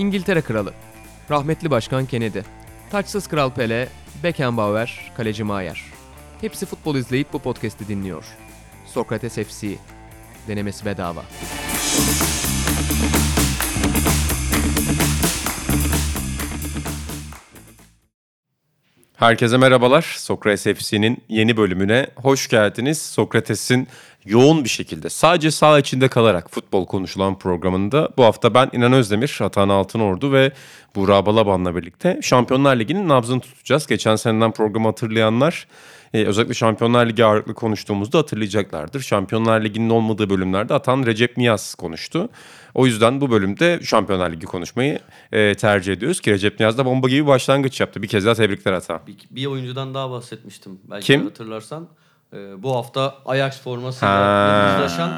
İngiltere Kralı, rahmetli Başkan Kennedy, taçsız Kral Pele, Beckenbauer, Kaleci Maier. Hepsi futbol izleyip bu podcast'i dinliyor. Sokrates FC, denemesi bedava. Herkese merhabalar. Sokrates FC'nin yeni bölümüne hoş geldiniz. Sokrates'in yoğun bir şekilde sadece sağ içinde kalarak futbol konuşulan programında bu hafta ben İnan Özdemir, Atan Altınordu ve Buğra Balaban'la birlikte Şampiyonlar Ligi'nin nabzını tutacağız. Geçen seneden programı hatırlayanlar e, özellikle Şampiyonlar Ligi ağırlıklı konuştuğumuzda hatırlayacaklardır. Şampiyonlar Ligi'nin olmadığı bölümlerde Atan Recep Niyaz konuştu. O yüzden bu bölümde Şampiyonlar Ligi konuşmayı e, tercih ediyoruz ki Recep Niyaz da bomba gibi başlangıç yaptı. Bir kez daha tebrikler Atan. Bir, bir oyuncudan daha bahsetmiştim. Belki Kim? hatırlarsan. Ee, bu hafta Ajax formasıyla yıldızlaşan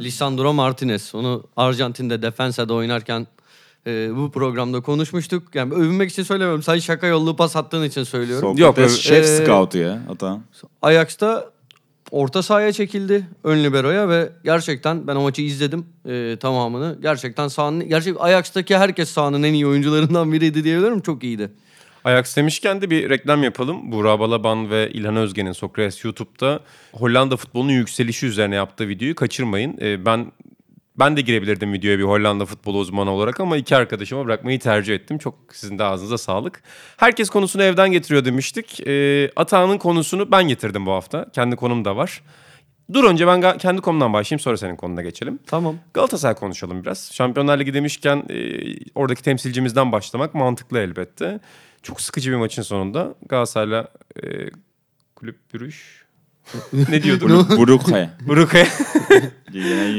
Lisandro Martinez. Onu Arjantin'de Defense'de oynarken e, bu programda konuşmuştuk. Yani övünmek için söylemiyorum. Sen şaka yollu pas attığın için söylüyorum. Yok, Sokrates ö- şef Ee, scout ya ata. Ajax'ta orta sahaya çekildi ön libero'ya ve gerçekten ben o maçı izledim e, tamamını. Gerçekten sahanın gerçek Ajax'taki herkes sahanın en iyi oyuncularından biriydi diyebilirim. Çok iyiydi. Ajax demişken de bir reklam yapalım. Buğra Balaban ve İlhan Özgen'in Sokrates YouTube'da Hollanda futbolunun yükselişi üzerine yaptığı videoyu kaçırmayın. Ee, ben ben de girebilirdim videoya bir Hollanda futbolu uzmanı olarak ama iki arkadaşıma bırakmayı tercih ettim. Çok sizin de ağzınıza sağlık. Herkes konusunu evden getiriyor demiştik. Ee, Atağan'ın konusunu ben getirdim bu hafta. Kendi konum da var. Dur önce ben kendi konumdan başlayayım sonra senin konuna geçelim. Tamam. Galatasaray konuşalım biraz. Şampiyonlar Ligi demişken e, oradaki temsilcimizden başlamak mantıklı elbette. Çok sıkıcı bir maçın sonunda Galatasaray'la e, kulüp bürüş. ne diyorduk? Burukaya. Burukaya.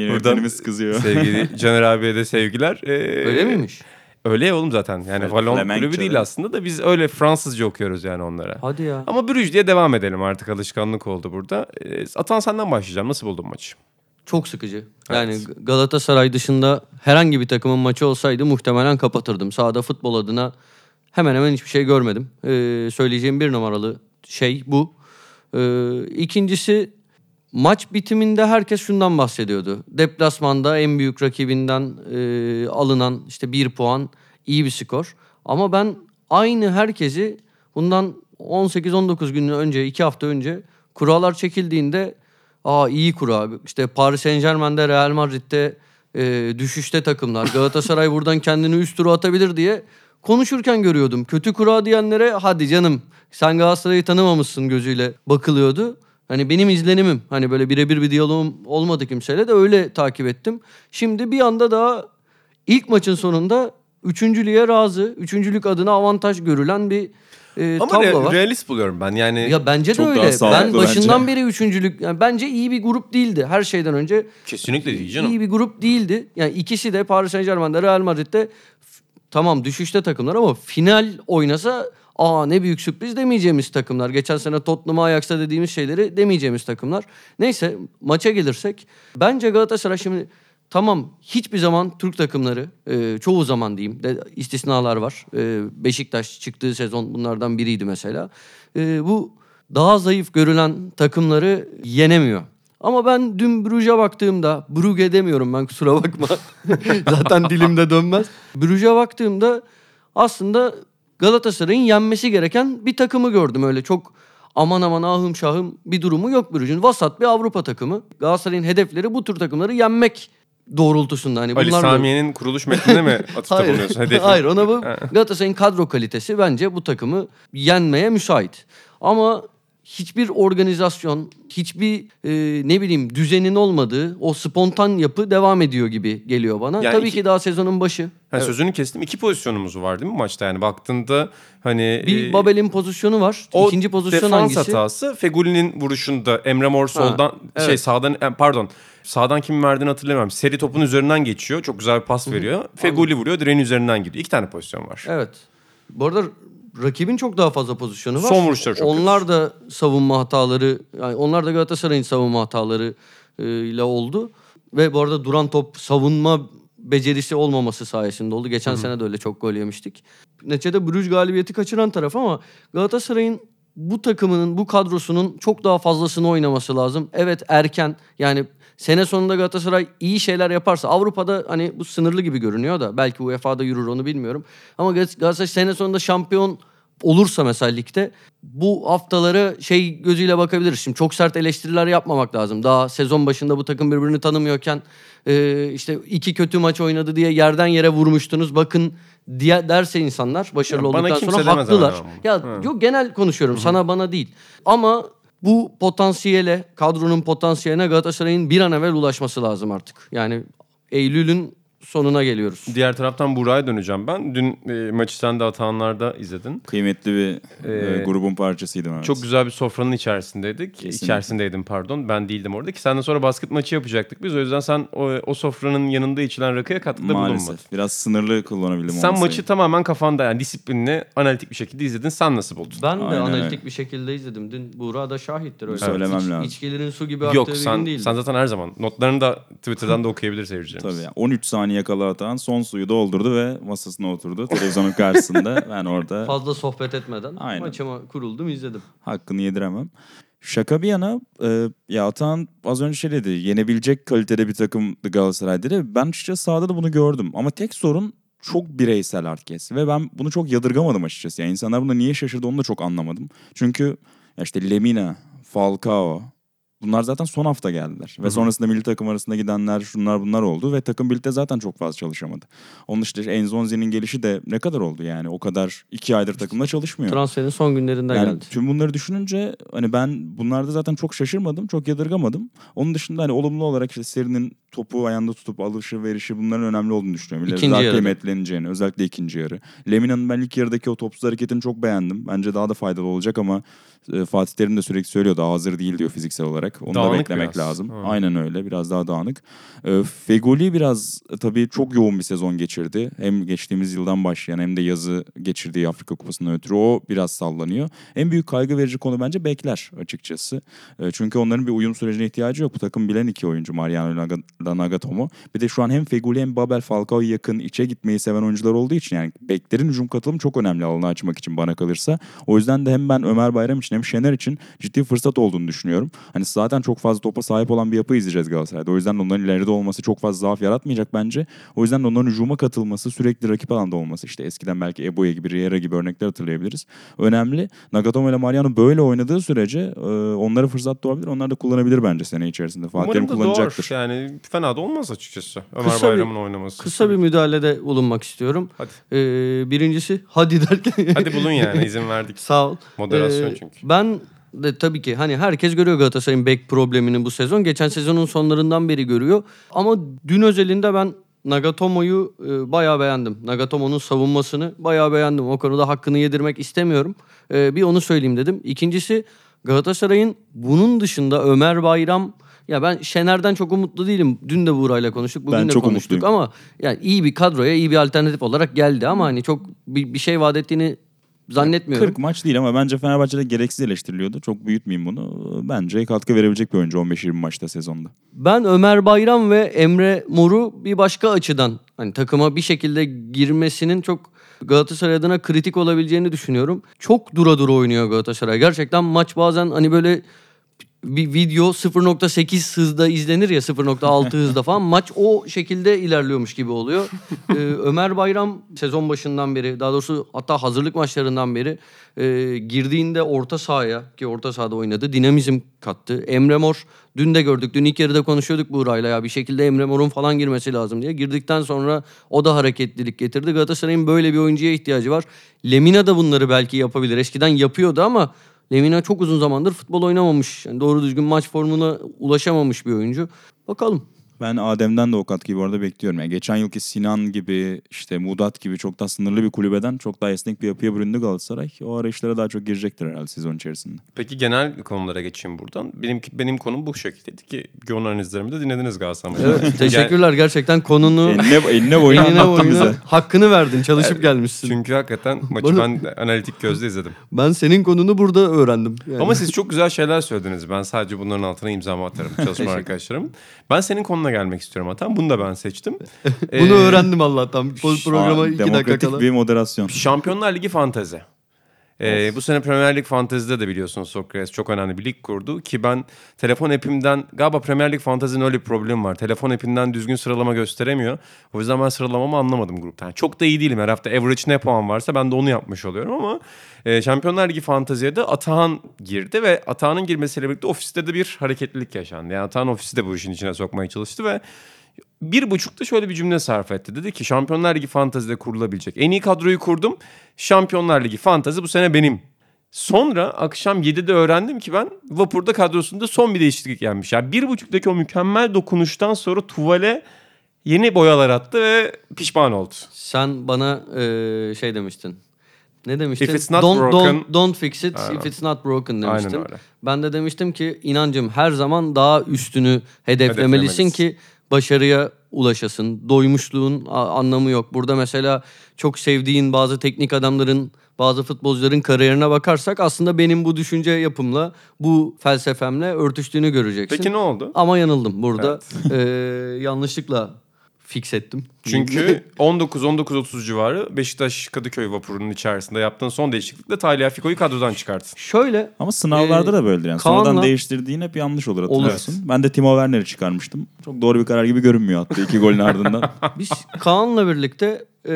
Buradan kızıyor. sevgili Caner abiye de sevgiler. E, Öyle miymiş? Öyle ya oğlum zaten. Yani Evet, Valon kulübü değil de. aslında da biz öyle Fransızca okuyoruz yani onlara. Hadi ya. Ama bürüş diye devam edelim artık alışkanlık oldu burada. E, Atan senden başlayacağım. Nasıl buldun maçı? Çok sıkıcı. Yani Galatasaray dışında herhangi bir takımın maçı olsaydı muhtemelen kapatırdım. Sahada futbol adına hemen hemen hiçbir şey görmedim. Ee, söyleyeceğim bir numaralı şey bu. Ee, ikincisi maç bitiminde herkes şundan bahsediyordu. Deplasmanda en büyük rakibinden e, alınan işte bir puan iyi bir skor. Ama ben aynı herkesi bundan 18-19 gün önce, iki hafta önce kurallar çekildiğinde Aa iyi kura. İşte Paris Saint Germain'de Real Madrid'de e, düşüşte takımlar. Galatasaray buradan kendini üst tura atabilir diye konuşurken görüyordum. Kötü kura diyenlere hadi canım sen Galatasaray'ı tanımamışsın gözüyle bakılıyordu. Hani benim izlenimim hani böyle birebir bir diyalogum olmadı kimseyle de öyle takip ettim. Şimdi bir anda daha ilk maçın sonunda üçüncülüğe razı, üçüncülük adına avantaj görülen bir e, Ama tablo re- var. realist buluyorum ben. Yani Ya bence de öyle. Ben başından bence. beri üçüncülük yani bence iyi bir grup değildi her şeyden önce. kesinlikle değil canım. İyi bir grup değildi. Yani ikisi de Paris Saint Germain'de Real Madrid'de tamam düşüşte takımlar ama final oynasa aa ne büyük sürpriz demeyeceğimiz takımlar. Geçen sene Tottenham'a Ajax'a dediğimiz şeyleri demeyeceğimiz takımlar. Neyse maça gelirsek bence Galatasaray şimdi tamam hiçbir zaman Türk takımları e, çoğu zaman diyeyim de istisnalar var. E, Beşiktaş çıktığı sezon bunlardan biriydi mesela. E, bu daha zayıf görülen takımları yenemiyor. Ama ben dün Brugge'e baktığımda, Brugge demiyorum ben kusura bakma. Zaten dilimde dönmez. Brugge'e baktığımda aslında Galatasaray'ın yenmesi gereken bir takımı gördüm. Öyle çok aman aman ahım şahım bir durumu yok Brugge'ün. Vasat bir Avrupa takımı. Galatasaray'ın hedefleri bu tür takımları yenmek doğrultusunda. Hani Ali Samiye'nin kuruluş metnine mi atıfta Hayır. bulunuyorsun? Hedefin. Hayır ona bu Galatasaray'ın kadro kalitesi bence bu takımı yenmeye müsait. Ama hiçbir organizasyon, hiçbir e, ne bileyim düzenin olmadığı o spontan yapı devam ediyor gibi geliyor bana. Yani Tabii iki- ki daha sezonun başı. Ha, Sözünü kestim. İki pozisyonumuz var değil mi maçta? Yani baktığında hani... Bir e, Babel'in pozisyonu var. o İkinci pozisyon defans hangisi? hatası Feguli'nin vuruşunda Emre Mor soldan şey evet. sağdan e, pardon sağdan kim verdiğini hatırlamıyorum. Seri topun üzerinden geçiyor. Çok güzel bir pas veriyor. Feguli vuruyor direğin üzerinden gidiyor. İki tane pozisyon var. Evet. Bu arada rakibin çok daha fazla pozisyonu var. Son vuruşları çok Onlar da savunma hataları, yani onlar da Galatasaray'ın savunma hataları e, ile oldu. Ve bu arada duran top savunma becerisi olmaması sayesinde oldu. Geçen sene de öyle çok gol yemiştik. Neticede Bruges galibiyeti kaçıran taraf ama Galatasaray'ın bu takımının, bu kadrosunun çok daha fazlasını oynaması lazım. Evet erken yani sene sonunda Galatasaray iyi şeyler yaparsa Avrupa'da hani bu sınırlı gibi görünüyor da belki UEFA'da yürür onu bilmiyorum. Ama Gal- Galatasaray sene sonunda şampiyon olursa mesela ligde bu haftaları şey gözüyle bakabiliriz. Şimdi çok sert eleştiriler yapmamak lazım. Daha sezon başında bu takım birbirini tanımıyorken e, işte iki kötü maç oynadı diye yerden yere vurmuştunuz. Bakın diye derse insanlar başarılı Ya olduktan sonra haklılar. ya Ha. yok genel konuşuyorum sana bana değil. Ama bu potansiyele, kadronun potansiyeline Galatasaray'ın bir an evvel ulaşması lazım artık. Yani Eylül'ün sonuna geliyoruz. Diğer taraftan Burak'a döneceğim ben. Dün e, maçı sen de Atahanlar'da izledin. Kıymetli bir Ee, e, grubun parçasıydım evet. Çok güzel bir sofranın içerisindeydik. Kesinlikle. İçerisindeydim pardon. Ben değildim orada ki senden sonra basket maçı yapacaktık biz. O yüzden sen o, o sofranın yanında içilen rakıya katkıda bulunmadın. Maalesef. Biraz sınırlı kullanabildim Sen maçı sayı. tamamen kafanda yani disiplinli, analitik bir şekilde izledin. Sen nasıl buldun? Ben de Aynen analitik öyle. bir şekilde izledim. Dün Buğra da şahittir öyle. Söylemem İç- lazım. İçkilerin su gibi aktığı Yok bir sen, gün değildi. sen zaten her zaman notlarını da Twitter'dan da okuyabilir seyircilerimiz. Tabii yani 13 saniye kala atan son suyu doldurdu ve masasına oturdu. Televizyonun karşısında ben orada Fazla sohbet etmeden Aynen. maçıma kuruldum izledim. hakkını yediremem. Şaka bir yana e, ya Atan az önce şey dedi yenebilecek kalitede bir takımdı Galatasaray dedi. Ben açıkçası sahada da bunu gördüm ama tek sorun çok bireysel herkes ve ben bunu çok yadırgamadım açıkçası. Yani insanlar buna niye şaşırdı onu da çok anlamadım. Çünkü işte Lemina, Falcao bunlar zaten son hafta geldiler. Ve sonrasında milli takım arasında gidenler şunlar bunlar oldu ve takım birlikte zaten çok fazla çalışamadı. Onun dışında işte Enzonzi'nin gelişi de ne kadar oldu yani o kadar iki aydır takımda çalışmıyor. Transferin son günlerinde Yani geldi. tüm bunları düşününce hani ben bunlarda zaten çok şaşırmadım, çok yadırgamadım. Onun dışında hani olumlu olarak işte Seri'nin topu ayağında tutup alışı verişi bunların önemli olduğunu düşünüyorum. İkinci daha yarıda. kıymetleneceğini özellikle ikinci yarı. Lemina'nın ben ilk yarıdaki o topsuz hareketini çok beğendim. Bence daha da faydalı olacak ama e, Fatih Terim de sürekli söylüyor daha hazır değil diyor fiziksel olarak. Onu da Dağınık beklemek biraz. lazım. Hı. Aynen öyle biraz daha dağınık. E, Fegoli biraz e, tabii çok yoğun bir sezon geçirdi. Hem geçtiğimiz yıldan başlayan hem de yazı geçirdiği Afrika Kupası'ndan ötürü o biraz sallanıyor. En büyük kaygı verici konu bence bekler açıkçası. E, çünkü onların bir uyum sürecine ihtiyacı yok. Bu takım bilen iki oyuncu Mariano Naga- Nagatomo. Bir de şu an hem Feguli hem Babel Falcao'ya yakın içe gitmeyi seven oyuncular olduğu için yani beklerin hücum katılımı çok önemli alanı açmak için bana kalırsa. O yüzden de hem ben Ömer Bayram için hem Şener için ciddi fırsat olduğunu düşünüyorum. Hani zaten çok fazla topa sahip olan bir yapı izleyeceğiz Galatasaray'da. O yüzden de onların ileride olması çok fazla zaaf yaratmayacak bence. O yüzden de onların hücuma katılması, sürekli rakip alanda olması. işte eskiden belki Eboye gibi, Riera gibi örnekler hatırlayabiliriz. Önemli. Nagatomo ile Mariano böyle oynadığı sürece e, onlara fırsat doğabilir. Onlar da kullanabilir bence sene içerisinde. Fatih Umarım da kullanacaktır. doğar. Yani fena da olmaz açıkçası. Ömer Kısa bir- Bayram'ın oynaması. Kısa bir müdahalede bulunmak istiyorum. Hadi. Ee, birincisi hadi derken. Hadi bulun yani izin verdik. Sağ ol. Moderasyon Ee, çünkü. Ben de tabii ki hani herkes görüyor Galatasaray'ın bek problemini bu sezon. Geçen sezonun sonlarından beri görüyor. Ama dün özelinde ben Nagatomo'yu e, bayağı beğendim. Nagatomo'nun savunmasını bayağı beğendim. O konuda hakkını yedirmek istemiyorum. E, bir onu söyleyeyim dedim. İkincisi Galatasaray'ın bunun dışında Ömer Bayram ya ben Şener'den çok umutlu değilim. Dün de Buğra'yla konuştuk. Bugün Ben de çok konuştuk umutluyum. ama yani iyi bir kadroya, iyi bir alternatif olarak geldi ama hani çok bir, bir şey vaat ettiğini zannetmiyorum. 40 maç değil ama bence Fenerbahçe'de gereksiz eleştiriliyordu. Çok büyütmeyeyim bunu. Bence katkı verebilecek bir oyuncu 15-20 maçta sezonda. Ben Ömer Bayram ve Emre Mor'u bir başka açıdan hani takıma bir şekilde girmesinin çok Galatasaray adına kritik olabileceğini düşünüyorum. Çok dura dura oynuyor Galatasaray. Gerçekten maç bazen hani böyle bir video 0.8 hızda izlenir ya 0.6 hızda falan maç o şekilde ilerliyormuş gibi oluyor. Ee, Ömer Bayram sezon başından beri daha doğrusu hatta hazırlık maçlarından beri e, girdiğinde orta sahaya ki orta sahada oynadı dinamizm kattı. Emre Mor dün de gördük dün ilk yarıda konuşuyorduk Buğra'yla ya bir şekilde Emre Mor'un falan girmesi lazım diye. Girdikten sonra o da hareketlilik getirdi. Galatasaray'ın böyle bir oyuncuya ihtiyacı var. Lemina da bunları belki yapabilir. Eskiden yapıyordu ama Lemina çok uzun zamandır futbol oynamamış. Yani doğru düzgün maç formuna ulaşamamış bir oyuncu. Bakalım. Ben Adem'den de o katkıyı bu arada bekliyorum. Yani geçen yılki Sinan gibi işte Mudat gibi çok daha sınırlı bir kulübeden çok daha esnek bir yapıya büründü Galatasaray. O arayışlara daha çok girecektir herhalde sezon içerisinde. Peki genel konulara geçeyim buradan. Benim benim konum bu şekildeydi ki yoğun analizlerimi de dinlediniz Galatasaray. Evet, teşekkürler gerçekten konunu Eline, eline boyuna eline boyuna bize. hakkını verdin. Çalışıp gelmişsin. Çünkü hakikaten maçı Bana- ben analitik gözle izledim. Ben senin konunu burada öğrendim. Yani. Ama siz çok güzel şeyler söylediniz. Ben sadece bunların altına imzamı atarım çalışma arkadaşlarım. Ben senin konuna gelmek istiyorum Atan. Bunu da ben seçtim. Bunu Ee, öğrendim Allah'tan. Programa iki dakika Demokratik kala. bir moderasyon. Şampiyonlar Ligi fantezi. Ee, bu sene Premier Lig Fantasy'de de biliyorsunuz Sokrates çok önemli bir lig kurdu. Ki ben telefon app'imden galiba Premier Lig Fantasy'nin öyle bir problemi var. Telefon app'inden düzgün sıralama gösteremiyor. O yüzden ben sıralamamı anlamadım gruptan. Yani çok da iyi değilim. Her hafta average ne puan varsa ben de onu yapmış oluyorum ama e, Şampiyonlar Ligi Fantasy'ye de Atahan girdi ve Atahan'ın girmesiyle birlikte ofiste de bir hareketlilik yaşandı. Yani Atahan ofisi de bu işin içine sokmaya çalıştı ve bir buçukta şöyle bir cümle sarf etti. Dedi ki Şampiyonlar Ligi Fantazi'de kurulabilecek. En iyi kadroyu kurdum. Şampiyonlar Ligi Fantazi bu sene benim. Sonra akşam 7'de öğrendim ki ben Vapur'da kadrosunda son bir değişiklik gelmiş. Yani bir buçuktaki o mükemmel dokunuştan sonra tuvale yeni boyalar attı ve pişman oldu. Sen bana e, şey demiştin. Ne demiştin? If it's not don't, broken- don't, don't fix it Aynen. if it's not broken Aynen demiştin. öyle. Ben de demiştim ki inancım her zaman daha üstünü Hedeflemelisin. ki başarıya ulaşasın. Doymuşluğun anlamı yok. Burada mesela çok sevdiğin bazı teknik adamların, bazı futbolcuların kariyerine bakarsak aslında benim bu düşünce yapımla, bu felsefemle örtüştüğünü göreceksin. Peki ne oldu? Ama yanıldım. Burada e, yanlışlıkla fix ettim. Çünkü 19-19-30 civarı Beşiktaş Kadıköy vapurunun içerisinde yaptığın son değişiklikle Talya Fiko'yu kadrodan çıkarttın. şöyle Ama sınavlarda Ee, da böyledir yani. Kaan'la- Sonradan değiştirdiğin hep yanlış olur Olur. hatırlarsın. Ben de Timo Werner'i çıkarmıştım. Çok doğru bir karar gibi görünmüyor hatta iki golün ardından. Biz Kaan'la birlikte e,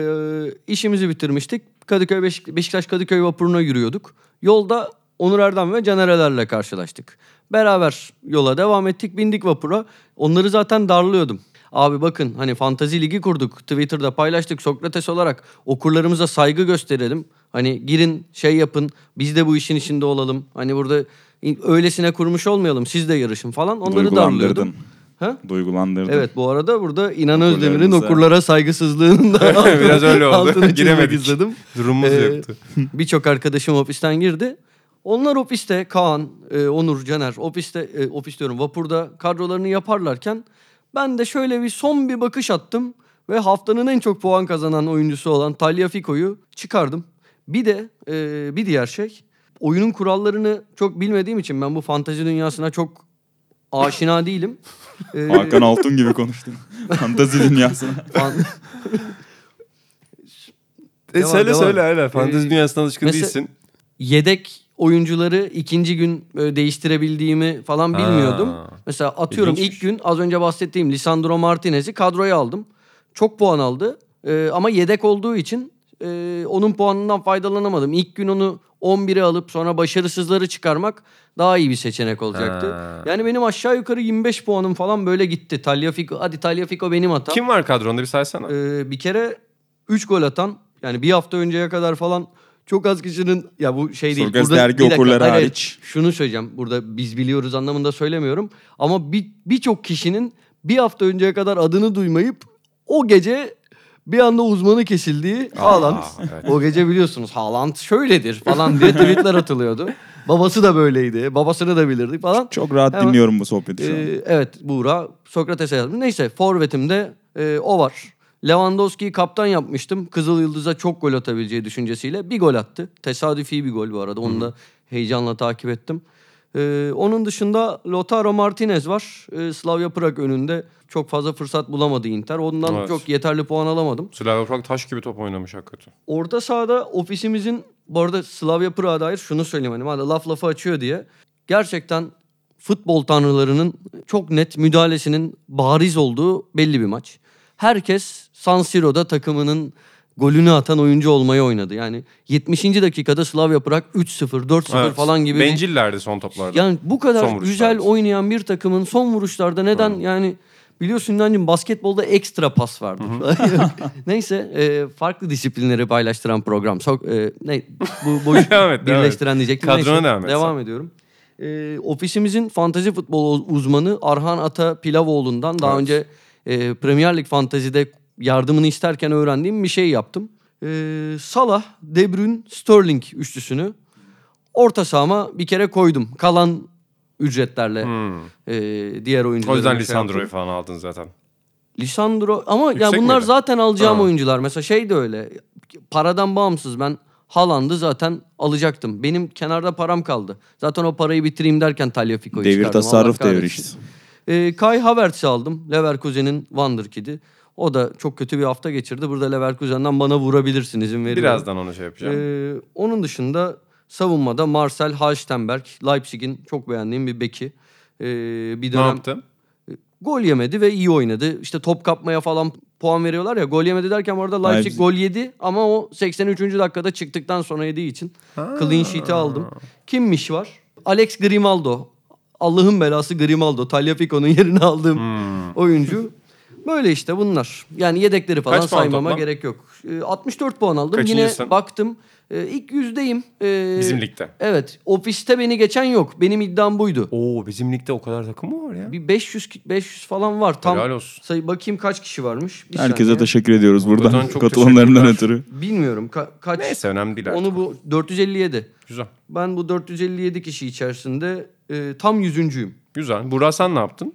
işimizi bitirmiştik. Kadıköy Beşik- Beşiktaş Kadıköy vapuruna yürüyorduk. Yolda Onur Erdem ve Canereler'le karşılaştık. Beraber yola devam ettik. Bindik vapura. Onları zaten darlıyordum. Abi bakın hani fantazi ligi kurduk. Twitter'da paylaştık Sokrates olarak. Okurlarımıza saygı gösterelim. Hani girin şey yapın. Biz de bu işin içinde olalım. Hani burada in- öylesine kurmuş olmayalım. Siz de yarışın falan. Onları darlıyordum. Ha? Duygulandırdın. Evet bu arada burada İnan Özdemir'in okurlara saygısızlığının da altını- Biraz öyle oldu. altını Giremedik. istedim. Durumumuz Ee, yoktu. Birçok arkadaşım ofisten girdi. Onlar ofiste Kaan, e, Onur, Caner ofiste e, ofis diyorum vapurda kadrolarını yaparlarken ben de şöyle bir son bir bakış attım ve haftanın en çok puan kazanan oyuncusu olan Tagliafico'yu çıkardım. Bir de e, bir diğer şey oyunun kurallarını çok bilmediğim için ben bu fantezi dünyasına çok aşina değilim. Ee, Hakan Altun gibi konuştun. Fantazi dünyasına. fan- E, Devam, söyle devam. söyle aynen. Fantezi Ee, dünyasına alışkın mesela- değilsin. yedek oyuncuları ikinci gün e, değiştirebildiğimi falan bilmiyordum. Ha. Mesela atıyorum İlginçmiş. ilk gün az önce bahsettiğim Lisandro Martinez'i kadroya aldım. Çok puan aldı. E, ama yedek olduğu için e, onun puanından faydalanamadım. İlk gün onu 11'e alıp sonra başarısızları çıkarmak daha iyi bir seçenek olacaktı. Ha. Yani benim aşağı yukarı 25 puanım falan böyle gitti. Tagliafico, hadi Tagliafico benim hatam. Kim var kadronda bir saysana. Ee, bir kere 3 gol atan yani bir hafta önceye kadar falan çok az kişinin ya bu şey değil. Sokrates Burada- dergi bir dakika, okurları hayır, hariç. Şunu söyleyeceğim burada biz biliyoruz anlamında söylemiyorum. Ama bir birçok kişinin bir hafta önceye kadar adını duymayıp o gece bir anda uzmanı kesildiği Haaland. evet. O gece biliyorsunuz Haaland şöyledir falan diye tweetler atılıyordu. Babası da böyleydi. Babasını da bilirdik falan. Çok rahat Hemen- dinliyorum bu sohbeti şu an. Ee, evet Buğra Sokrates'e yazdım. Neyse forvetimde e, o var. Lewandowski'yi kaptan yapmıştım. Kızıl Yıldız'a çok gol atabileceği düşüncesiyle. Bir gol attı. Tesadüfi bir gol bu arada. Onu da heyecanla takip ettim. Ee, onun dışında Lautaro Martinez var. Ee, Slavia Prag önünde. Çok fazla fırsat bulamadı Inter. Ondan Evet. çok yeterli puan alamadım. Slavia Prag taş gibi top oynamış hakikaten. Orta sahada ofisimizin bu arada Slavia Prag'a dair şunu söyleyeyim hani laf lafı açıyor diye. Gerçekten futbol tanrılarının çok net müdahalesinin bariz olduğu belli bir maç. Herkes San Siro'da takımının golünü atan oyuncu olmayı oynadı. Yani 70. dakikada Slavia Prag 3-0, 4-0 Evet. falan gibi Bencillerdi son toplarda. yani bu kadar güzel oynayan bir takımın son vuruşlarda neden yani biliyorsun İnancım basketbolda ekstra pas vardır. Neyse e, farklı disiplinleri paylaştıran program. Sok, e, ne bu boş Devam et, devam et. birleştiren diyecektim. Kadrona Neyse, devam. Devam ediyorum. E, ofisimizin fantazi futbol uzmanı Arhan Ata Pilavoğlu'ndan daha Evet. önce e, Premier Lig fantazide yardımını isterken öğrendiğim bir şey yaptım. E, Salah, De Bruyne, Sterling üçlüsünü orta sahama bir kere koydum. Kalan ücretlerle Hmm. e, diğer oyuncuları. O yüzden şey Lisandro'yu yaptım. falan aldın zaten. Lisandro ama ya Yüksek bunlar miydi? zaten alacağım Ha. oyuncular. Mesela şey de öyle. Paradan bağımsız ben Haaland'ı zaten alacaktım. Benim kenarda param kaldı. Zaten o parayı bitireyim derken Tagliafico'yu Devir çıkardım. tasarruf Allah devri işte. E, Kai Havertz'i aldım. Leverkusen'in Wonderkid'i. O da çok kötü bir hafta geçirdi. Burada Leverkusen'den bana vurabilirsin izin veriyorum. Birazdan onu şey yapacağım. Ee, onun dışında Savunmada Marcel Halstenberg, Leipzig'in çok beğendiğim bir beki. Ee, bir Ne dönem yaptı? gol yemedi ve iyi oynadı. İşte top kapmaya falan puan veriyorlar ya. Gol yemedi derken bu arada Leipzig, Leipzig- gol yedi ama o 83. dakikada çıktıktan sonra yediği için clean sheet'i aldım. Kimmiş var? Alex Grimaldo. Allah'ın belası Grimaldo. Tagliafico'nun yerini aldığım Hmm. oyuncu. Böyle işte bunlar. Yani yedekleri falan Kaç saymama toplam? gerek yok. Ee, 64 puan aldım. Kaçıncısın? Yine baktım. Ee, ilk yüzdeyim. Ee, Bizim ligde. Evet. Ofiste beni geçen yok. Benim iddiam buydu. Oo bizim ligde o kadar takım mı var ya? Bir 500 ki- 500 falan var. Tam Helal olsun. say bakayım kaç kişi varmış. Bir Herkese saniye. teşekkür ediyoruz Buradan buradan çok katılımlarından teşekkürler. ötürü. Bilmiyorum ka- kaç. Neyse önemli değil artık. Onu bu 457. Güzel. Ben bu 457 kişi içerisinde e, tam yüzüncüyüm. Güzel. Burak sen ne yaptın?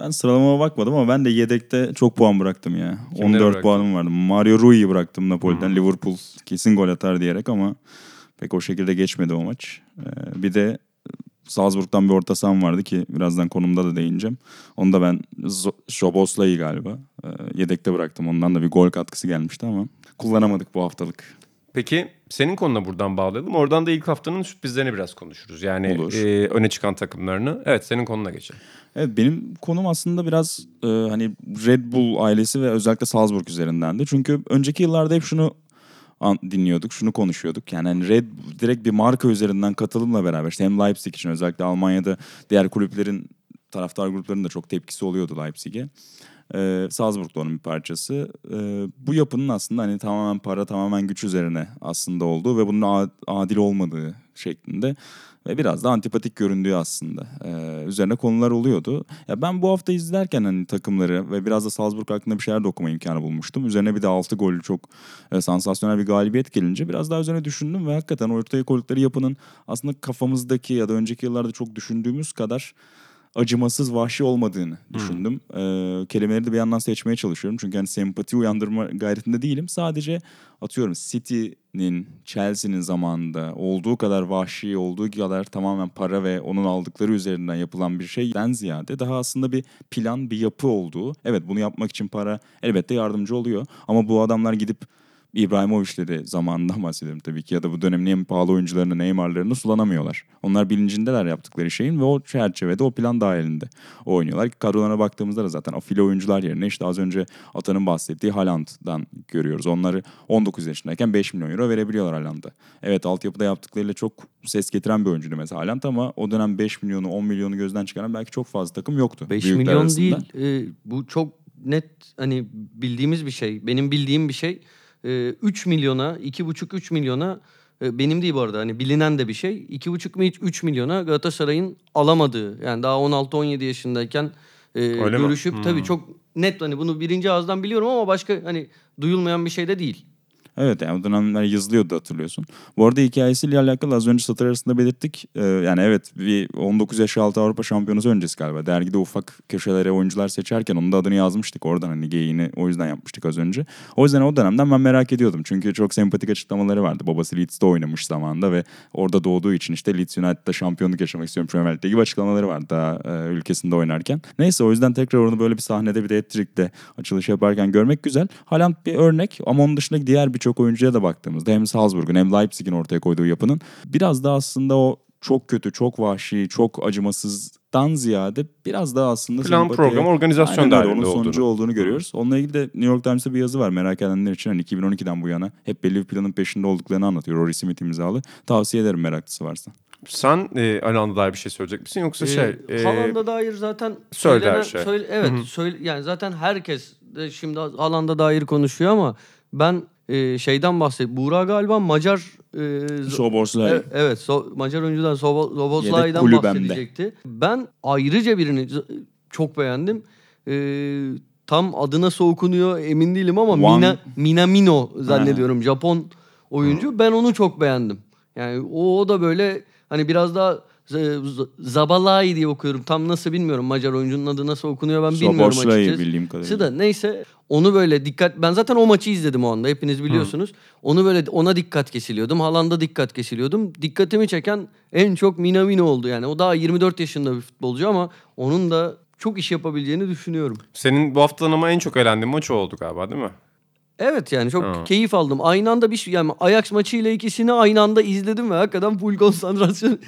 Ben sıralamama bakmadım ama ben de yedekte çok puan bıraktım ya. Kimleri 14 bıraktın? puanım vardı. Mario Rui'yi bıraktım Napoli'den. Liverpool kesin gol atar diyerek ama pek o şekilde geçmedi o maç. Ee, bir de Salzburg'dan bir orta saham vardı ki birazdan konumda da değineceğim. Onu da ben Szoboszlai galiba e, yedekte bıraktım. Ondan da bir gol katkısı gelmişti ama kullanamadık bu haftalık. Peki senin konuna buradan bağlayalım. Oradan da ilk haftanın sürprizlerini biraz konuşuruz. Yani Olur. e, öne çıkan takımlarını. Evet senin konuna geçelim. Evet benim konum aslında biraz e, hani Red Bull ailesi ve özellikle Salzburg üzerindendi. Çünkü önceki yıllarda hep şunu an- dinliyorduk, şunu konuşuyorduk. Yani hani Red direkt bir marka üzerinden katılımla beraber işte hem Leipzig için özellikle Almanya'da diğer kulüplerin taraftar gruplarının da çok tepkisi oluyordu Leipzig'e. Ee, Salzburg onun bir parçası. Ee, bu yapının aslında hani tamamen para, tamamen güç üzerine aslında olduğu ve bunun adil olmadığı şeklinde ve biraz da antipatik göründüğü aslında. Ee, üzerine konular oluyordu. Ya ben bu hafta izlerken hani takımları ve biraz da Salzburg hakkında bir şeyler de okuma imkanı bulmuştum. Üzerine bir de 6 gollü çok e, sansasyonel bir galibiyet gelince biraz daha üzerine düşündüm ve hakikaten ortaya koydukları yapının aslında kafamızdaki ya da önceki yıllarda çok düşündüğümüz kadar acımasız, vahşi olmadığını düşündüm. Ee, kelimeleri de bir yandan seçmeye çalışıyorum. Çünkü hani sempati uyandırma gayretinde değilim. Sadece atıyorum City'nin, Chelsea'nin zamanında olduğu kadar vahşi, olduğu kadar tamamen para ve onun aldıkları üzerinden yapılan bir şeyden ziyade daha aslında bir plan, bir yapı olduğu. Evet bunu yapmak için para elbette yardımcı oluyor. Ama bu adamlar gidip İbrahimovic'leri zamanından bahsediyorum tabii ki ya da bu dönemin en pahalı oyuncularını Neymar'larını sulanamıyorlar. Onlar bilincindeler yaptıkları şeyin ve o çerçevede o plan dahilinde oynuyorlar. Kadrolarına baktığımızda da zaten afili oyuncular yerine işte az önce Atan'ın bahsettiği Haaland'dan görüyoruz. Onları 19 yaşındayken 5 milyon euro verebiliyorlar Haaland'a. Evet altyapıda yaptıklarıyla çok ses getiren bir oyuncuydu mesela Haaland ama o dönem 5 milyonu 10 milyonu gözden çıkaran belki çok fazla takım yoktu. 5 büyükler milyon arasında. değil. e, bu çok net hani bildiğimiz bir şey. Benim bildiğim bir şey. E, 3 milyona, 2,5-3 milyona e, benim değil bu arada hani bilinen de bir şey. 2,5 mi 3 milyona Galatasaray'ın alamadığı yani daha 16-17 yaşındayken e, Öyle mi? görüşüp Hmm. tabii çok net hani bunu birinci ağızdan biliyorum ama başka hani duyulmayan bir şey de değil. Evet yani o dönemler yazılıyordu hatırlıyorsun. Bu arada hikayesiyle alakalı az önce satır arasında belirttik. Ee, yani evet bir 19 yaş altı Avrupa Şampiyonası öncesi galiba. Dergide ufak köşelere oyuncular seçerken onun da adını yazmıştık. Oradan hani geyini o yüzden yapmıştık az önce. O yüzden o dönemden ben merak ediyordum. Çünkü çok sempatik açıklamaları vardı. Babası Leeds'te oynamış zamanında ve orada doğduğu için işte Leeds United'da şampiyonluk yaşamak istiyorum Premier Lig'de gibi açıklamaları vardı daha e, ülkesinde oynarken. Neyse o yüzden tekrar onu böyle bir sahnede bir de Ettrik'te açılış yaparken görmek güzel. Haaland bir örnek ama onun dışındaki diğer birçok oyuncuya da baktığımızda hem Salzburg'un hem Leipzig'in ortaya koyduğu yapının biraz da aslında o çok kötü, çok vahşi, çok acımasızdan ziyade biraz daha aslında Plan, sempatiye- program, organizasyon dahilinde onun sonucu olduğunu. olduğunu görüyoruz. Onunla ilgili de New York Times'ta bir yazı var merak edenler için. Hani 2012'den bu yana hep belli bir planın peşinde olduklarını anlatıyor. Rory Smith imzalı. Tavsiye ederim meraklısı varsa. Sen e, Alan'da dair bir şey söyleyecek misin yoksa şey? Ee, e, Haaland'a dair zaten söyle her söylenen- şey. söyle- evet, söyle, yani zaten herkes de şimdi Haaland'a dair konuşuyor ama ben e, şeyden bahsedeyim. Buğra galiba Macar e, Soboslay. Evet, evet so- Macar oyuncudan Sobo- kulübemde. bahsedecekti. Ben ayrıca birini çok beğendim. Ee, tam adı nasıl okunuyor emin değilim ama Wang- Mina, Minamino zannediyorum Japon oyuncu. Ben onu çok beğendim. Yani o, o da böyle hani biraz daha Zabalai diye okuyorum. Tam nasıl bilmiyorum Macar oyuncunun adı nasıl okunuyor ben bilmiyorum Soboslay açıkçası. bildiğim kadarıyla. da neyse onu böyle dikkat ben zaten o maçı izledim o anda hepiniz biliyorsunuz. Onu böyle ona dikkat kesiliyordum. Haaland'a dikkat kesiliyordum. Dikkatimi çeken en çok Minamino oldu yani. O daha 24 yaşında bir futbolcu ama onun da çok iş yapabileceğini düşünüyorum. Senin bu haftadan ama en çok eğlendiğin maç o oldu galiba değil mi? Evet yani çok Ha. keyif aldım. Aynı anda bir şey yani Ajax maçıyla ikisini aynı anda izledim ve hakikaten full konsantrasyon.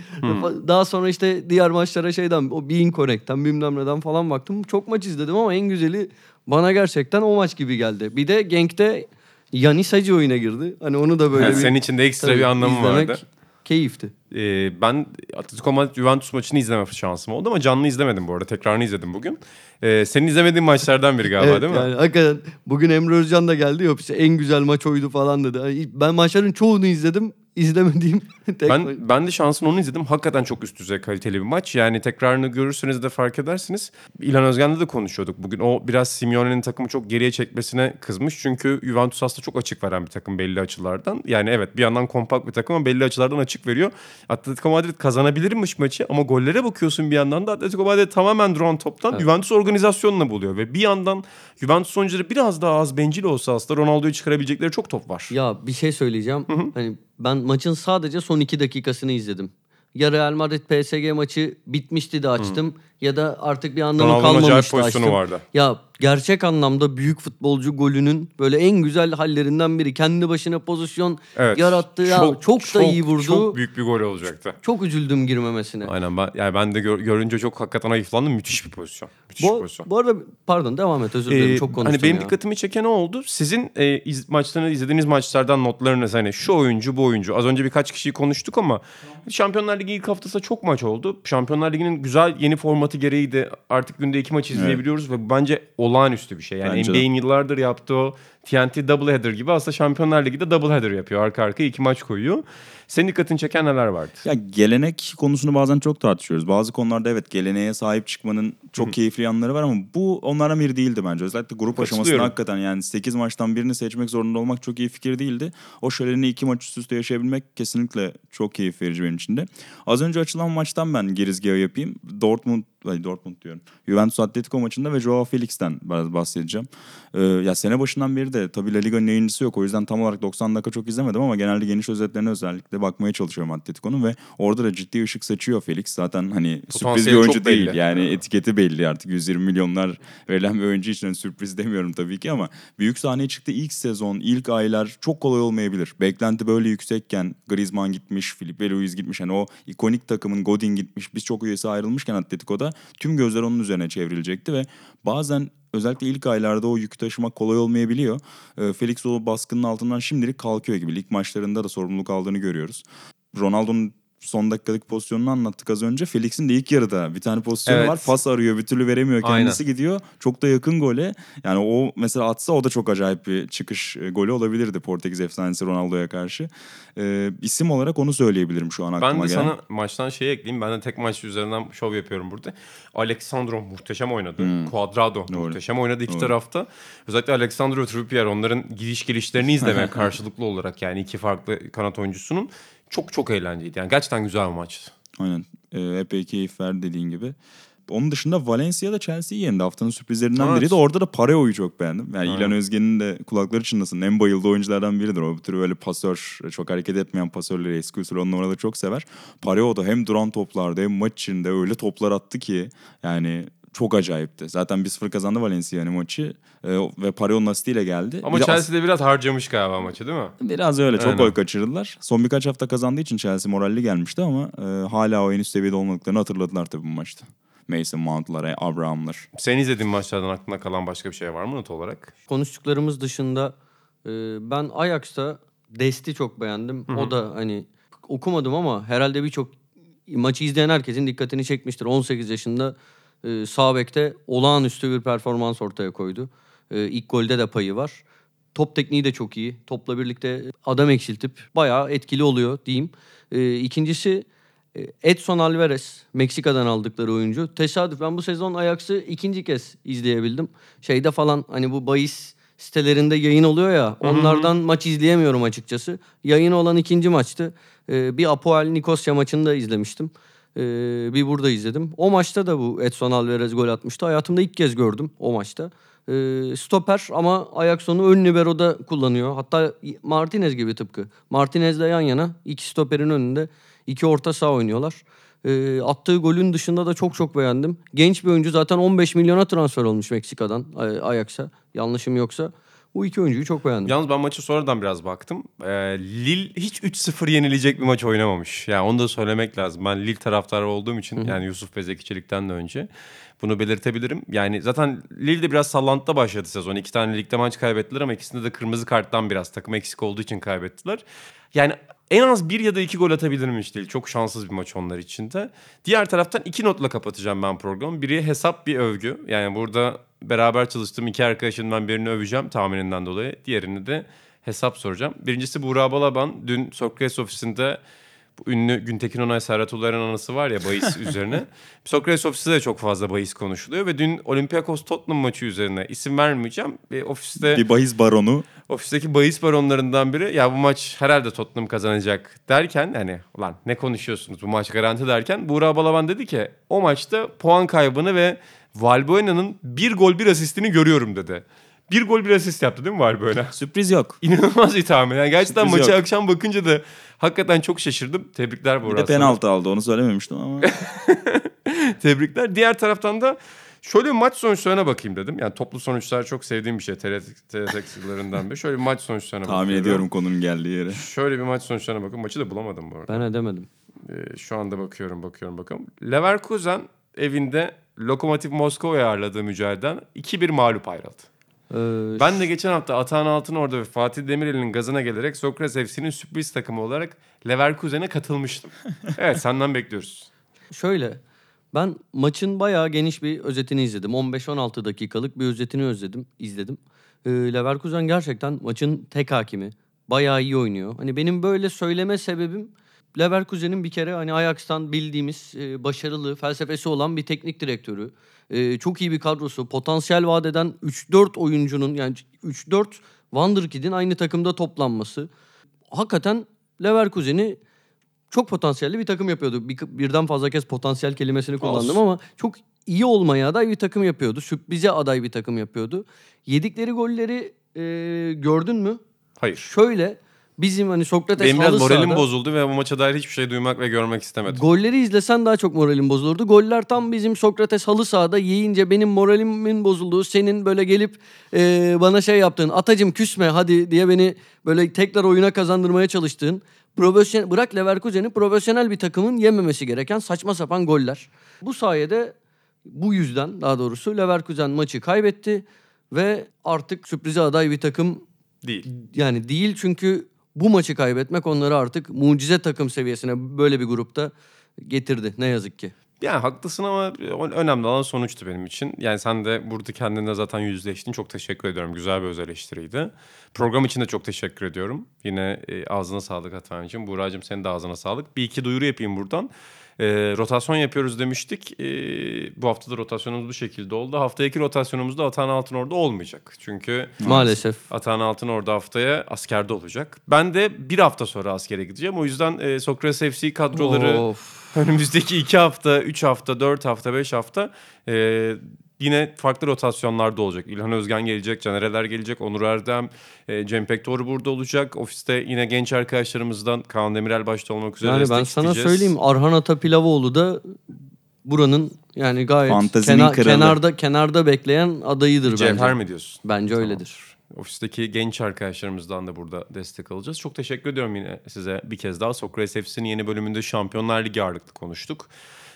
Daha sonra işte diğer maçlara şeyden o Being Connect'ten bilmem neden falan baktım. Çok maç izledim ama en güzeli bana gerçekten o maç gibi geldi. Bir de Genk'te Yanis Hacı oyuna girdi. Hani onu da böyle Yani bir senin için de ekstra tabii bir anlamı izlemek vardı. Keyifti. Ee, ben Atletico Madrid Juventus maçını izleme şansım oldu ama canlı izlemedim bu arada. Tekrarını izledim bugün. Ee, senin izlemediğin maçlardan biri galiba Evet, değil mi? Yani hakikaten bugün Emre Özcan da geldi yok işte en güzel maç oydu falan dedi. Hani Ben maçların çoğunu izledim. İzlemediğim tek maç- Ben, ben de şansın onu izledim. Hakikaten çok üst düzey kaliteli bir maç. Yani tekrarını görürseniz de fark edersiniz. İlhan Özgen'le de konuşuyorduk. Bugün o biraz Simeone'nin takımı çok geriye çekmesine kızmış. Çünkü Juventus aslında çok açık veren bir takım belli açılardan. Yani evet bir yandan kompakt bir takım ama belli açılardan açık veriyor. Atletico Madrid kazanabilirmiş maçı ama gollere bakıyorsun bir yandan da Atletico Madrid tamamen duran toptan Juventus organizasyonla buluyor. Ve bir yandan Juventus oyuncuları biraz daha az bencil olsa aslında Ronaldo'yu çıkarabilecekleri çok top var. Ya bir şey söyleyeceğim. Hani ben maçın sadece son iki dakikasını izledim. Ya Real Madrid PSG maçı bitmişti de açtım ya da artık bir anlamı Ronaldo'nun acayip kalmamıştı pozisyonu açtım. vardı. Ya gerçek anlamda büyük futbolcu golünün böyle en güzel hallerinden biri. Kendi başına pozisyon Evet. yarattı. Ya çok, da iyi vurdu. Çok Çok, büyük bir gol olacaktı. üzüldüm girmemesine. Aynen ben yani ben de gör- görünce çok hakikaten hayıflandım. Müthiş bir pozisyon. Müthiş bir Bu, pozisyon. bu arada pardon devam et özür dilerim Ee, çok konuştum hani benim ya. dikkatimi çeken o oldu. Sizin e, iz, maçlarını izlediğiniz maçlardan notlarınız hani şu oyuncu bu oyuncu. Az önce birkaç kişiyi konuştuk ama Şampiyonlar Ligi ilk haftası çok maç oldu. Şampiyonlar Ligi'nin güzel yeni formatı gereği de artık günde iki maç izleyebiliyoruz ve bu bence olağanüstü bir şey. Yani Bence. NBA'in yıllardır yaptığı o TNT doubleheader gibi aslında Şampiyonlar Ligi'de doubleheader yapıyor. Arka arkaya iki maç koyuyor. Senin dikkatini çeken neler vardı? Ya gelenek konusunu bazen çok tartışıyoruz. Bazı konularda evet geleneğe sahip çıkmanın çok keyifli yanları var ama bu onlardan biri değildi bence. Özellikle grup aşamasında hakikaten yani 8 maçtan birini seçmek zorunda olmak çok iyi fikir değildi. O şöleni iki maç üst üste yaşayabilmek kesinlikle çok keyif verici benim için de. Az önce açılan maçtan ben girizgahı yapayım. Dortmund, ay Dortmund diyorum. Juventus Atletico maçında ve Joao Felix'ten biraz bahsedeceğim. Ee, ya sene başından beri de tabii La Liga'nın yayıncısı yok. O yüzden tam olarak 90 dakika çok izlemedim ama genelde geniş özetlerine özellikle bakmaya çalışıyorum Atletico'nun ve orada da ciddi ışık saçıyor Felix. Zaten hani sürpriz bir oyuncu çok belli. değil. Yani etiketi belli artık 120 milyonlar verilen bir oyuncu için hani sürpriz demiyorum tabii ki ama büyük sahneye çıktı ilk sezon, ilk aylar çok kolay olmayabilir. Beklenti böyle yüksekken Griezmann gitmiş, Filipe Luis gitmiş. Hani o ikonik takımın Godin gitmiş. Biz çok üyesi ayrılmışken Atletico'da tüm gözler onun üzerine çevrilecekti ve bazen özellikle ilk aylarda o yükü taşımak kolay olmayabiliyor. Ee, Felix o baskının altından şimdilik kalkıyor gibi. Lig maçlarında da sorumluluk aldığını görüyoruz. Ronaldo'nun son dakikalık pozisyonunu anlattık az önce. Felix'in de ilk yarıda bir tane pozisyonu Evet. var. Pas arıyor bir türlü veremiyor. Aynen. Kendisi gidiyor. Çok da yakın gole. Yani o mesela atsa o da çok acayip bir çıkış e, golü olabilirdi Portekiz efsanesi Ronaldo'ya karşı. Ee, isim olarak onu söyleyebilirim şu an aklıma Ben de gelen. sana maçtan şey ekleyeyim. Ben de tek maç üzerinden şov yapıyorum burada. Alexandro muhteşem oynadı. Cuadrado Doğru. muhteşem oynadı iki Doğru. tarafta. Özellikle Alexandro Trippier onların gidiş gelişlerini izlemeye karşılıklı olarak yani iki farklı kanat oyuncusunun çok çok eğlenceliydi. Yani gerçekten güzel bir maç. Aynen. Ee, epey keyif verdi dediğin gibi. Onun dışında Valencia'da Chelsea'yi yendi. Haftanın sürprizlerinden Evet. biriydi. Orada da Pareo'yu çok beğendim. Yani Aynen. İlhan Özgen'in de kulakları çınlasın. En bayıldığı oyunculardan biridir. O bir tür böyle pasör, çok hareket etmeyen pasörleri eski usul on numaraları çok sever. Pareo da hem duran toplarda hem maç içinde öyle toplar attı ki yani çok acayipti. Zaten 1-0 kazandı Valencia yani maçı Ee, ve Pareo'nun asistiyle geldi. Ama Bir de as- Chelsea de biraz harcamış galiba maçı değil mi? Biraz öyle çok Aynen. gol kaçırdılar. Son birkaç hafta kazandığı için Chelsea moralli gelmişti ama e, hala o en üst seviyede olmadıklarını hatırladılar tabii bu maçta. Mason Mount'lar, Abraham'lar. Senin izlediğin maçlardan aklına kalan başka bir şey var mı not olarak? konuştuklarımız dışında e, ben Ajax'ta Dest'i çok beğendim. O da hani okumadım ama herhalde birçok maçı izleyen herkesin dikkatini çekmiştir. 18 yaşında e, sağ bekte olağanüstü bir performans ortaya koydu. E, ilk golde de payı var. Top tekniği de çok iyi. Topla birlikte adam eksiltip bayağı etkili oluyor diyeyim. E, ikincisi e, Edson Alvarez Meksika'dan aldıkları oyuncu. Tesadüf ben bu sezon Ajax'ı ikinci kez izleyebildim. Şeyde falan hani bu bahis sitelerinde yayın oluyor ya. Onlardan maç izleyemiyorum açıkçası. Yayın olan ikinci maçtı. E, bir Apoel Nikosya maçını da izlemiştim. E, bir burada izledim. O maçta da bu Edson Alvarez gol atmıştı. Hayatımda ilk kez gördüm o maçta. E, stoper ama ayak sonu ön libero'da kullanıyor. Hatta Martinez gibi tıpkı. Martinez'le yan yana iki stoperin önünde iki orta saha oynuyorlar. E, attığı golün dışında da çok çok beğendim. Genç bir oyuncu zaten 15 milyona transfer olmuş Meksika'dan Ajax'a yanlışım yoksa. Bu iki oyuncuyu çok beğendim. Yalnız ben maçı sonradan biraz baktım. Ee, Lille hiç 3-0 yenilecek bir maç oynamamış. Yani onu da söylemek lazım. Ben Lille taraftarı olduğum için yani Yusuf Bezekçilik'ten de önce bunu belirtebilirim. Yani zaten Lille de biraz sallantıda başladı sezon. İki tane ligde maç kaybettiler ama ikisinde de kırmızı karttan biraz takım eksik olduğu için kaybettiler. Yani en az bir ya da iki gol atabilirmiş değil. Çok şanssız bir maç onlar için de. Diğer taraftan iki notla kapatacağım ben programı. Biri hesap bir övgü. Yani burada beraber çalıştığım iki arkadaşımdan birini öveceğim tahmininden dolayı. Diğerini de hesap soracağım. Birincisi Buğra Balaban. Dün Sokrates ofisinde bu ünlü Güntekin Onay Serhat Ular'ın anısı var ya bahis üzerine. Sokrates ofisinde de çok fazla bahis konuşuluyor ve dün Olympiakos Tottenham maçı üzerine isim vermeyeceğim. Bir ofiste Bir bahis baronu. ofisteki bahis baronlarından biri ya bu maç herhalde Tottenham kazanacak derken hani ulan ne konuşuyorsunuz bu maç garanti derken Buğra Balaban dedi ki o maçta puan kaybını ve Valbuena'nın bir gol bir asistini görüyorum dedi. Bir gol bir asist yaptı değil mi Valbuena? Sürpriz yok. İnanılmaz bir tahmin. Yani gerçekten Sürpriz maçı yok. akşam bakınca da hakikaten çok şaşırdım. Tebrikler Bir Buğra. de penaltı aldı onu söylememiştim ama. Tebrikler. Diğer taraftan da şöyle bir maç sonuçlarına bakayım dedim. Yani toplu sonuçlar çok sevdiğim bir şey. TRT, eksiklerinden biri. Şöyle bir maç sonuçlarına Tahmin bakıyorum. ediyorum konunun geldiği yere. Şöyle bir maç sonuçlarına bakın. Maçı da bulamadım bu arada. Ben edemedim. Ee, şu anda bakıyorum, bakıyorum, bakıyorum. Leverkusen evinde Lokomotiv Moskova'ya ağırladığı mücadeleden 2-1 mağlup ayrıldı. Ee, Ben de geçen hafta Atahan Altınordu ve Fatih Demirel'in gazına gelerek Sokrates FC'nin sürpriz takımı olarak Leverkusen'e katılmıştım. evet senden bekliyoruz. Şöyle ben maçın bayağı geniş bir özetini izledim. 15-16 dakikalık bir özetini özledim, izledim. Ee, Leverkusen gerçekten maçın tek hakimi. Bayağı iyi oynuyor. Hani benim böyle söyleme sebebim Leverkusen'in bir kere hani Ajax'tan bildiğimiz e, başarılı felsefesi olan bir teknik direktörü. E, çok iyi bir kadrosu. Potansiyel vaat eden 3-4 oyuncunun yani 3-4 Wonderkid'in aynı takımda toplanması. Hakikaten Leverkusen'i çok potansiyelli bir takım yapıyordu. Bir, birden fazla kez potansiyel kelimesini kullandım Olsun. ama çok iyi olmaya aday bir takım yapıyordu. Sürprize aday bir takım yapıyordu. Yedikleri golleri e, gördün mü? Hayır. Şöyle bizim hani Sokrates Benim biraz moralim sahada- bozuldu ve bu maça dair hiçbir şey duymak ve görmek istemedim. Golleri izlesen daha çok moralim bozulurdu. Goller tam bizim Sokrates halı sahada yiyince benim moralimin bozulduğu, senin böyle gelip e, bana şey yaptığın, atacım küsme hadi diye beni böyle tekrar oyuna kazandırmaya çalıştığın, profesyonel, bırak Leverkusen'i profesyonel bir takımın yememesi gereken saçma sapan goller. Bu sayede bu yüzden daha doğrusu Leverkusen maçı kaybetti ve artık sürprize aday bir takım Değil. yani değil çünkü bu maçı kaybetmek onları artık mucize takım seviyesine böyle bir grupta getirdi ne yazık ki. Yani haklısın ama önemli olan sonuçtu benim için. Yani sen de burada kendine zaten yüzleştin. Çok teşekkür ediyorum. Güzel bir öz eleştiriydi. Program için de çok teşekkür ediyorum. Yine e, ağzına sağlık Hatan için. Buğra'cığım senin de ağzına sağlık. Bir iki duyuru yapayım buradan. E, rotasyon yapıyoruz demiştik. E, bu hafta da rotasyonumuz bu şekilde oldu. Haftaya iki rotasyonumuzda Atan Altın orada olmayacak. Çünkü Maalesef. Atahan Altın orada haftaya askerde olacak. Ben de bir hafta sonra askere gideceğim. O yüzden e, Sokrates FC kadroları Of. önümüzdeki iki hafta, üç hafta, dört hafta, beş hafta e, yine farklı rotasyonlarda olacak. İlhan Özgen gelecek, Caner Eler gelecek, Onur Erdem, e, Cem Pektor burada olacak. Ofiste yine genç arkadaşlarımızdan Kaan Demirel başta olmak üzere Yani ben sana isteyeceğiz. söyleyeyim Arhan Atapilavoğlu da buranın yani gayet Fantezinin kena- kralı. kenarda kenarda bekleyen adayıdır Cevher bence. mi diyorsun? Bence öyledir. Ofisteki genç arkadaşlarımızdan da burada destek alacağız. Çok teşekkür ediyorum yine size bir kez daha. Sokrates FC'nin yeni bölümünde Şampiyonlar Ligi ağırlıklı konuştuk.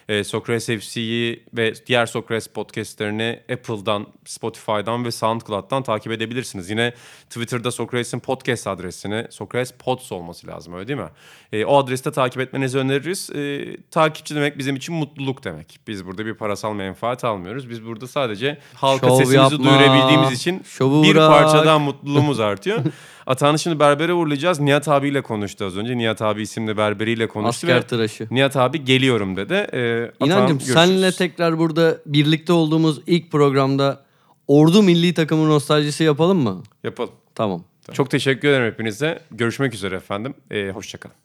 Ee, Sokrates FC'yi ve diğer Sokrates podcastlerini Apple'dan, Spotify'dan ve SoundCloud'dan takip edebilirsiniz. Yine Twitter'da Sokrates'in podcast adresini, Sokrates Pods olması lazım öyle değil mi? Ee, o adreste takip etmenizi öneririz. Ee, takipçi demek bizim için mutluluk demek. Biz burada bir parasal menfaat almıyoruz. Biz burada sadece halka Şov sesimizi yapma. duyurabildiğimiz için Şovu bir bırak. parçadan mutluluğumuz artıyor. Atahan'ı şimdi berbere uğurlayacağız. Nihat abiyle konuştu az önce. Nihat abi isimli berberiyle konuştu Asker ve tıraşı. Nihat abi geliyorum dedi. Ee, İnancım senle tekrar burada birlikte olduğumuz ilk programda Ordu milli takımı nostaljisi yapalım mı? Yapalım. Tamam. Çok teşekkür ederim hepinize. Görüşmek üzere efendim. Ee, Hoşçakalın.